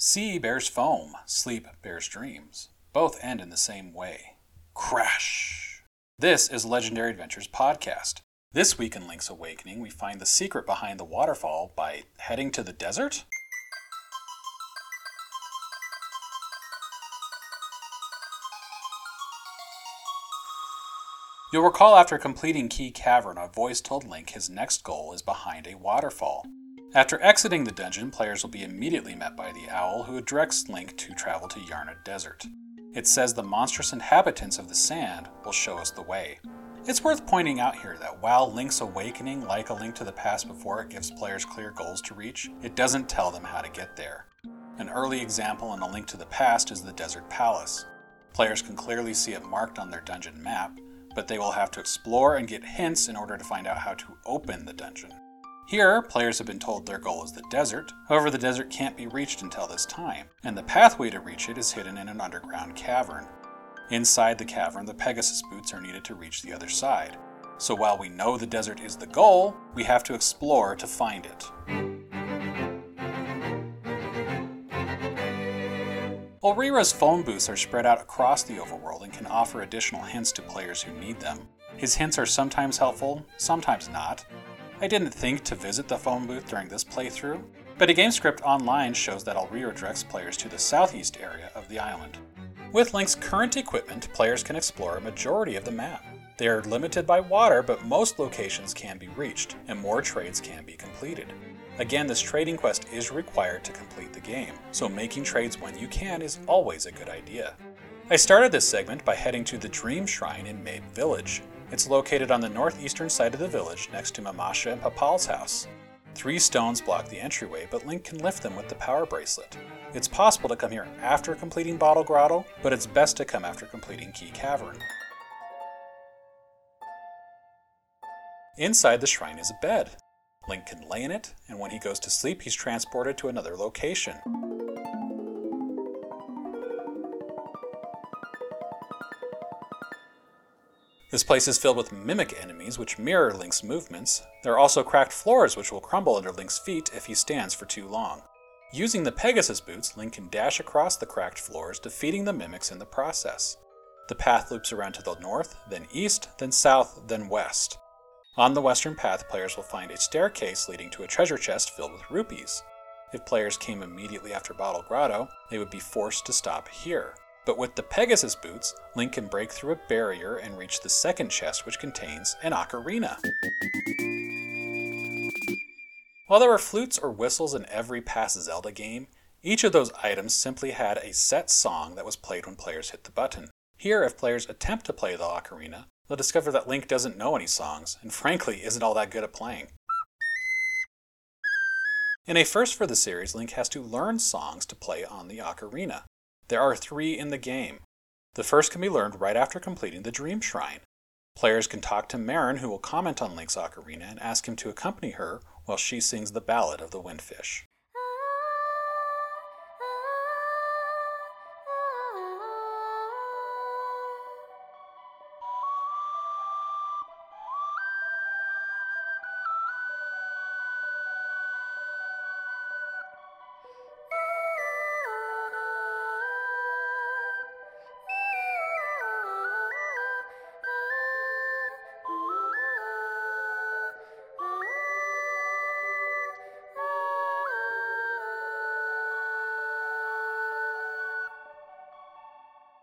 Sea bears foam, sleep bears dreams. Both end in the same way. Crash! This is Legendary Adventures Podcast. This week in Link's Awakening, we find the secret behind the waterfall by heading to the desert? You'll recall after completing Key Cavern, a voice told Link his next goal is behind a waterfall. After exiting the dungeon, players will be immediately met by the owl who directs Link to travel to Yarna Desert. It says the monstrous inhabitants of the sand will show us the way. It's worth pointing out here that while Link's Awakening, like A Link to the Past before it gives players clear goals to reach, it doesn't tell them how to get there. An early example in A Link to the Past is the Desert Palace. Players can clearly see it marked on their dungeon map, but they will have to explore and get hints in order to find out how to open the dungeon. Here, players have been told their goal is the desert, however, the desert can't be reached until this time, and the pathway to reach it is hidden in an underground cavern. Inside the cavern, the Pegasus boots are needed to reach the other side. So while we know the desert is the goal, we have to explore to find it. Ulrira's phone booths are spread out across the overworld and can offer additional hints to players who need them. His hints are sometimes helpful, sometimes not. I didn't think to visit the phone booth during this playthrough, but a game script online shows that Ulrira directs players to the southeast area of the island. With Link's current equipment, players can explore a majority of the map. They are limited by water, but most locations can be reached, and more trades can be completed. Again, this trading quest is required to complete the game, so making trades when you can is always a good idea. I started this segment by heading to the Dream Shrine in Mabe Village. It's located on the northeastern side of the village next to Mamasha and Papahl's house. Three stones block the entryway, but Link can lift them with the power bracelet. It's possible to come here after completing Bottle Grotto, but it's best to come after completing Key Cavern. Inside the shrine is a bed. Link can lay in it, and when he goes to sleep, he's transported to another location. This place is filled with mimic enemies which mirror Link's movements. There are also cracked floors which will crumble under Link's feet if he stands for too long. Using the Pegasus boots, Link can dash across the cracked floors, defeating the mimics in the process. The path loops around to the north, then east, then south, then west. On the western path, players will find a staircase leading to a treasure chest filled with rupees. If players came immediately after Bottle Grotto, they would be forced to stop here. But with the Pegasus boots, Link can break through a barrier and reach the second chest, which contains an ocarina. While there were flutes or whistles in every past Zelda game, each of those items simply had a set song that was played when players hit the button. Here, if players attempt to play the ocarina, they'll discover that Link doesn't know any songs, and frankly isn't all that good at playing. In a first for the series, Link has to learn songs to play on the ocarina. There are three in the game. The first can be learned right after completing the Dream Shrine. Players can talk to Marin, who will comment on Link's ocarina and ask him to accompany her while she sings the Ballad of the Windfish.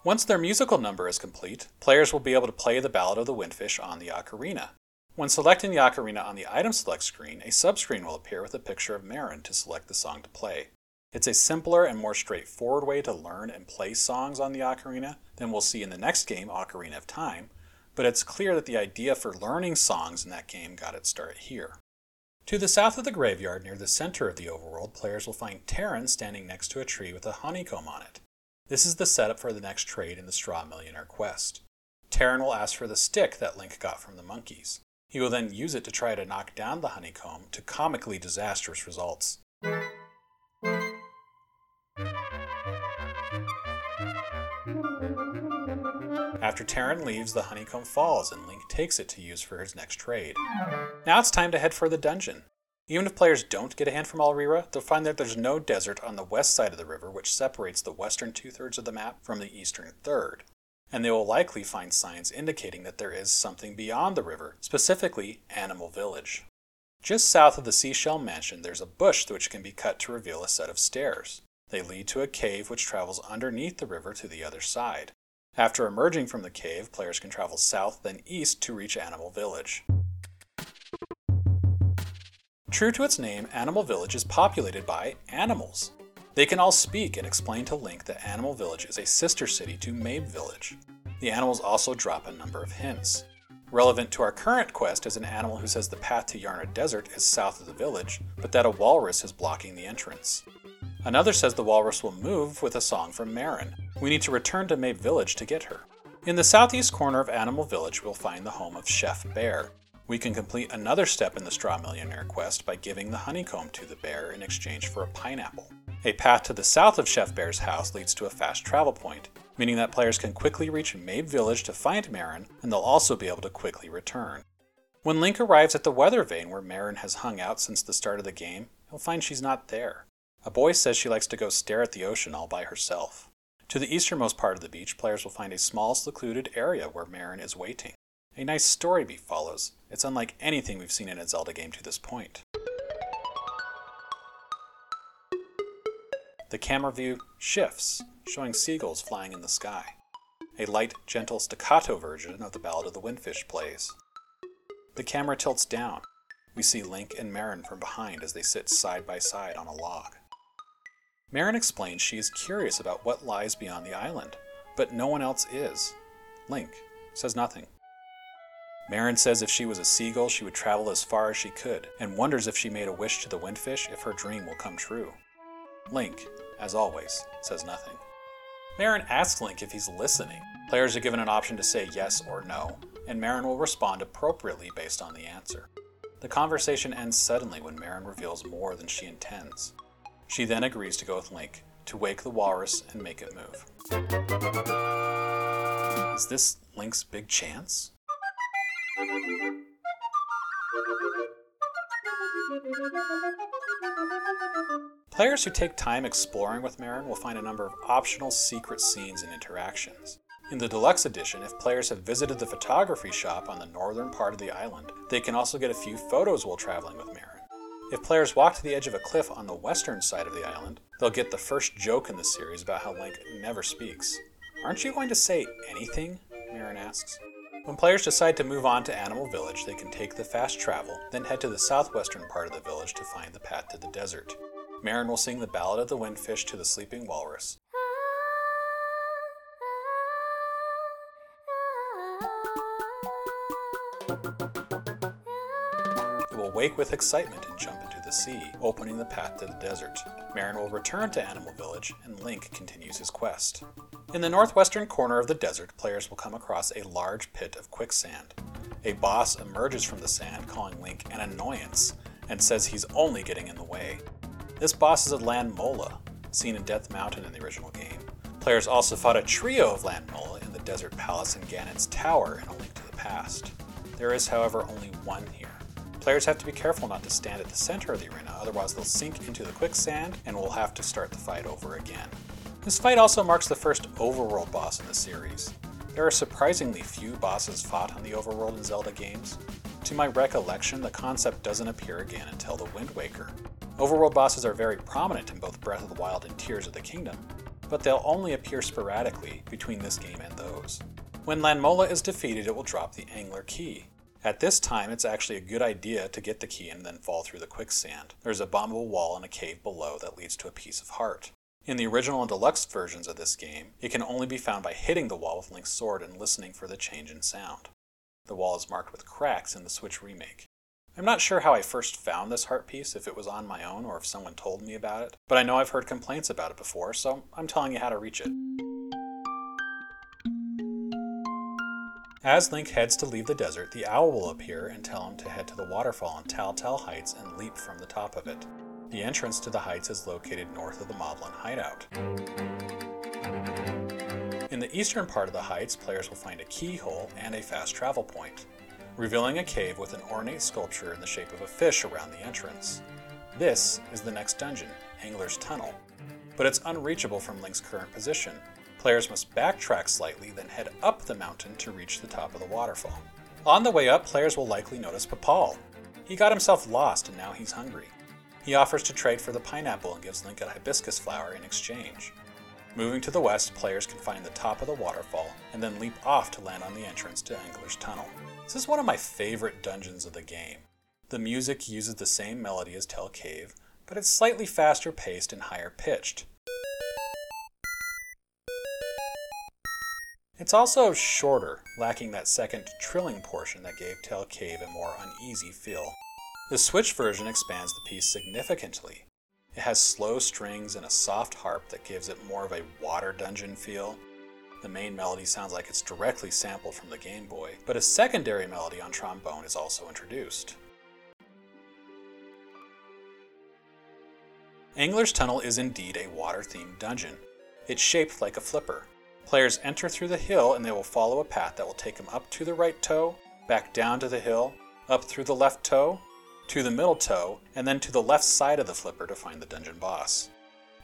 Once their musical number is complete, players will be able to play the Ballad of the Windfish on the ocarina. When selecting the ocarina on the item select screen, a subscreen will appear with a picture of Marin to select the song to play. It's a simpler and more straightforward way to learn and play songs on the ocarina than we'll see in the next game, Ocarina of Time, but it's clear that the idea for learning songs in that game got its start here. To the south of the graveyard, near the center of the overworld, players will find Tarin standing next to a tree with a honeycomb on it. This is the setup for the next trade in the Straw Millionaire quest. Tarin will ask for the stick that Link got from the monkeys. He will then use it to try to knock down the honeycomb to comically disastrous results. After Tarin leaves, the honeycomb falls and Link takes it to use for his next trade. Now it's time to head for the dungeon. Even if players don't get a hand from Ulrira, they'll find that there's no desert on the west side of the river, which separates the western two thirds of the map from the eastern third. And they will likely find signs indicating that there is something beyond the river, specifically Animal Village. Just south of the Seashell Mansion, there's a bush which can be cut to reveal a set of stairs. They lead to a cave which travels underneath the river to the other side. After emerging from the cave, players can travel south then east to reach Animal Village. True to its name, Animal Village is populated by animals. They can all speak and explain to Link that Animal Village is a sister city to Mabe Village. The animals also drop a number of hints. Relevant to our current quest is an animal who says the path to Yarna Desert is south of the village, but that a walrus is blocking the entrance. Another says the walrus will move with a song from Marin. We need to return to Mabe Village to get her. In the southeast corner of Animal Village, we'll find the home of Chef Bear, we can complete another step in the Straw Millionaire quest by giving the honeycomb to the bear in exchange for a pineapple. A path to the south of Chef Bear's house leads to a fast travel point, meaning that players can quickly reach Mabe Village to find Marin, and they'll also be able to quickly return. When Link arrives at the weather vane where Marin has hung out since the start of the game, he'll find she's not there. A boy says she likes to go stare at the ocean all by herself. To the easternmost part of the beach, players will find a small, secluded area where Marin is waiting. A nice story beat follows. It's unlike anything we've seen in a Zelda game to this point. The camera view shifts, showing seagulls flying in the sky. A light, gentle staccato version of the Ballad of the Windfish plays. The camera tilts down. We see Link and Marin from behind as they sit side by side on a log. Marin explains she is curious about what lies beyond the island, but no one else is. Link says nothing. Marin says if she was a seagull, she would travel as far as she could, and wonders if she made a wish to the windfish if her dream will come true. Link, as always, says nothing. Marin asks Link if he's listening. Players are given an option to say yes or no, and Marin will respond appropriately based on the answer. The conversation ends suddenly when Marin reveals more than she intends. She then agrees to go with Link to wake the walrus and make it move. Is this Link's big chance? Players who take time exploring with Marin will find a number of optional secret scenes and interactions. In the deluxe edition, if players have visited the photography shop on the northern part of the island, they can also get a few photos while traveling with Marin. If players walk to the edge of a cliff on the western side of the island, they'll get the first joke in the series about how Link never speaks. Aren't you going to say anything? Marin asks. When players decide to move on to Animal Village, they can take the fast travel, then head to the southwestern part of the village to find the path to the desert. Marin will sing the Ballad of the Windfish to the sleeping walrus. It will wake with excitement and jump into the sea, opening the path to the desert. Marin will return to Animal Village, and Link continues his quest. In the northwestern corner of the desert, players will come across a large pit of quicksand. A boss emerges from the sand, calling Link an annoyance, and says he's only getting in the way. This boss is a Lan Mola, seen in Death Mountain in the original game. Players also fought a trio of Lan Mola in the Desert Palace and Ganon's Tower in A Link to the Past. There is, however, only one here. Players have to be careful not to stand at the center of the arena, otherwise they'll sink into the quicksand and will have to start the fight over again. This fight also marks the first overworld boss in the series. There are surprisingly few bosses fought on the overworld in Zelda games. To my recollection, the concept doesn't appear again until The Wind Waker. Overworld bosses are very prominent in both Breath of the Wild and Tears of the Kingdom, but they'll only appear sporadically between this game and those. When Lan Mola is defeated, it will drop the Angler Key. At this time, it's actually a good idea to get the key and then fall through the quicksand. There's a bombable wall and a cave below that leads to a piece of heart. In the original and deluxe versions of this game, it can only be found by hitting the wall with Link's sword and listening for the change in sound. The wall is marked with cracks in the Switch remake. I'm not sure how I first found this heart piece, if it was on my own or if someone told me about it, but I know I've heard complaints about it before, so I'm telling you how to reach it. As Link heads to leave the desert, the owl will appear and tell him to head to the waterfall on Tal Tal Heights and leap from the top of it. The entrance to the heights is located north of the Moblin hideout. In the eastern part of the heights, players will find a keyhole and a fast travel point. revealing a cave with an ornate sculpture in the shape of a fish around the entrance. This is the next dungeon, Angler's Tunnel, but it's unreachable from Link's current position. Players must backtrack slightly, then head up the mountain to reach the top of the waterfall. On the way up, players will likely notice Papahl. He got himself lost and now he's hungry. He offers to trade for the pineapple and gives Link a hibiscus flower in exchange. Moving to the west, players can find the top of the waterfall and then leap off to land on the entrance to Angler's Tunnel. This is one of my favorite dungeons of the game. The music uses the same melody as Tail Cave, but it's slightly faster paced and higher pitched. It's also shorter, lacking that second trilling portion that gave Tail Cave a more uneasy feel. The Switch version expands the piece significantly. It has slow strings and a soft harp that gives it more of a water dungeon feel. The main melody sounds like it's directly sampled from the Game Boy, but a secondary melody on trombone is also introduced. Angler's Tunnel is indeed a water themed dungeon. It's shaped like a flipper. Players enter through the hill and they will follow a path that will take them up to the right toe, back down to the hill, up through the left toe, to the middle toe, and then to the left side of the flipper to find the dungeon boss.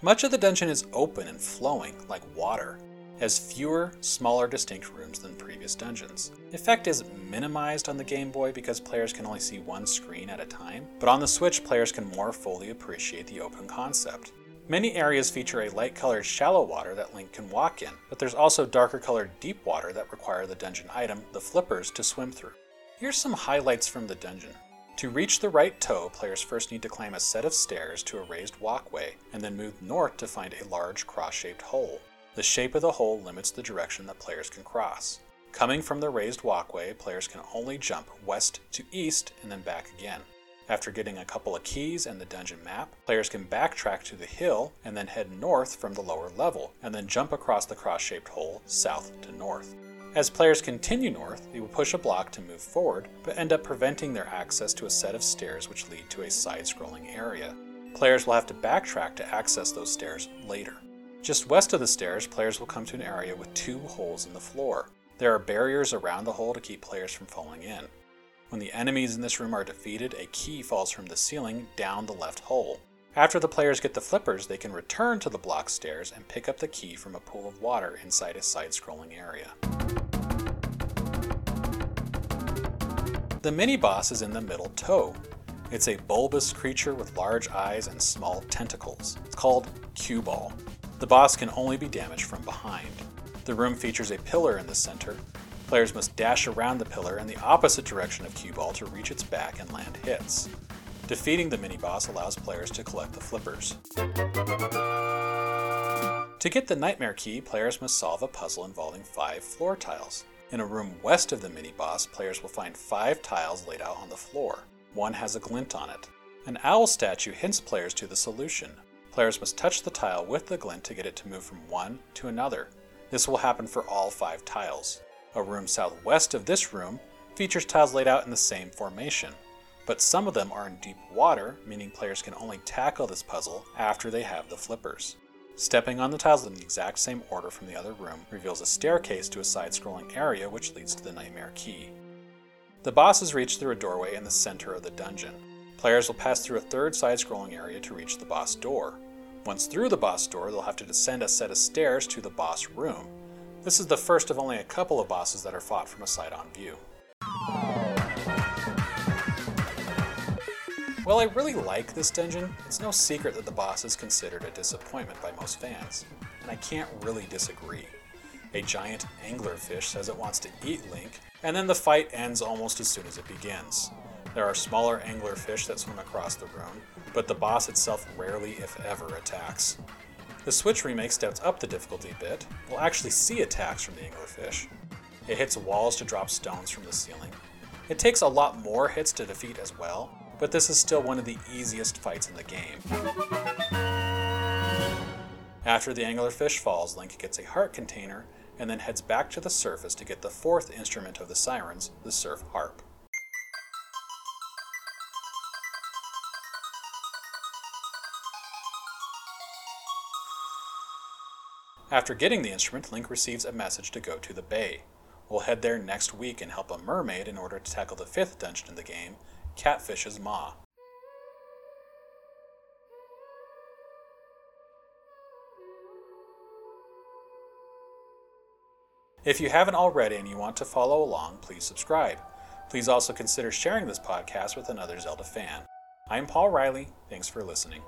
Much of the dungeon is open and flowing, like water, has fewer, smaller, distinct rooms than previous dungeons. Effect is minimized on the Game Boy because players can only see one screen at a time, but on the Switch, players can more fully appreciate the open concept. Many areas feature a light colored shallow water that Link can walk in, but there's also darker colored deep water that require the dungeon item, the flippers, to swim through. Here's some highlights from the dungeon. To reach the right toe, players first need to climb a set of stairs to a raised walkway, and then move north to find a large cross shaped hole. The shape of the hole limits the direction that players can cross. Coming from the raised walkway, players can only jump west to east and then back again. After getting a couple of keys and the dungeon map, players can backtrack to the hill and then head north from the lower level, and then jump across the cross shaped hole south to north. As players continue north, they will push a block to move forward, but end up preventing their access to a set of stairs which lead to a side scrolling area. Players will have to backtrack to access those stairs later. Just west of the stairs, players will come to an area with two holes in the floor. There are barriers around the hole to keep players from falling in. When the enemies in this room are defeated, a key falls from the ceiling down the left hole. After the players get the flippers, they can return to the block stairs and pick up the key from a pool of water inside a side scrolling area. The mini boss is in the middle toe. It's a bulbous creature with large eyes and small tentacles. It's called Cue Ball. The boss can only be damaged from behind. The room features a pillar in the center. Players must dash around the pillar in the opposite direction of Cue Ball to reach its back and land hits. Defeating the mini boss allows players to collect the flippers. To get the Nightmare Key, players must solve a puzzle involving five floor tiles. In a room west of the mini boss, players will find five tiles laid out on the floor. One has a glint on it. An owl statue hints players to the solution. Players must touch the tile with the glint to get it to move from one to another. This will happen for all five tiles. A room southwest of this room features tiles laid out in the same formation, but some of them are in deep water, meaning players can only tackle this puzzle after they have the flippers. Stepping on the tiles in the exact same order from the other room reveals a staircase to a side scrolling area which leads to the Nightmare Key. The bosses reach through a doorway in the center of the dungeon. Players will pass through a third side scrolling area to reach the boss door. Once through the boss door, they'll have to descend a set of stairs to the boss room. This is the first of only a couple of bosses that are fought from a side on view. While I really like this dungeon, it's no secret that the boss is considered a disappointment by most fans, and I can't really disagree. A giant anglerfish says it wants to eat Link, and then the fight ends almost as soon as it begins. There are smaller anglerfish that swim across the room, but the boss itself rarely, if ever, attacks. The Switch remake steps up the difficulty a bit. We'll actually see attacks from the anglerfish. It hits walls to drop stones from the ceiling. It takes a lot more hits to defeat as well, but this is still one of the easiest fights in the game. After the anglerfish falls, Link gets a heart container and then heads back to the surface to get the fourth instrument of the sirens, the surf harp. After getting the instrument, Link receives a message to go to the bay. We'll head there next week and help a mermaid in order to tackle the fifth dungeon in the game, Catfish's Maw. If you haven't already and you want to follow along, please subscribe. Please also consider sharing this podcast with another Zelda fan. I'm Paul Riley. Thanks for listening.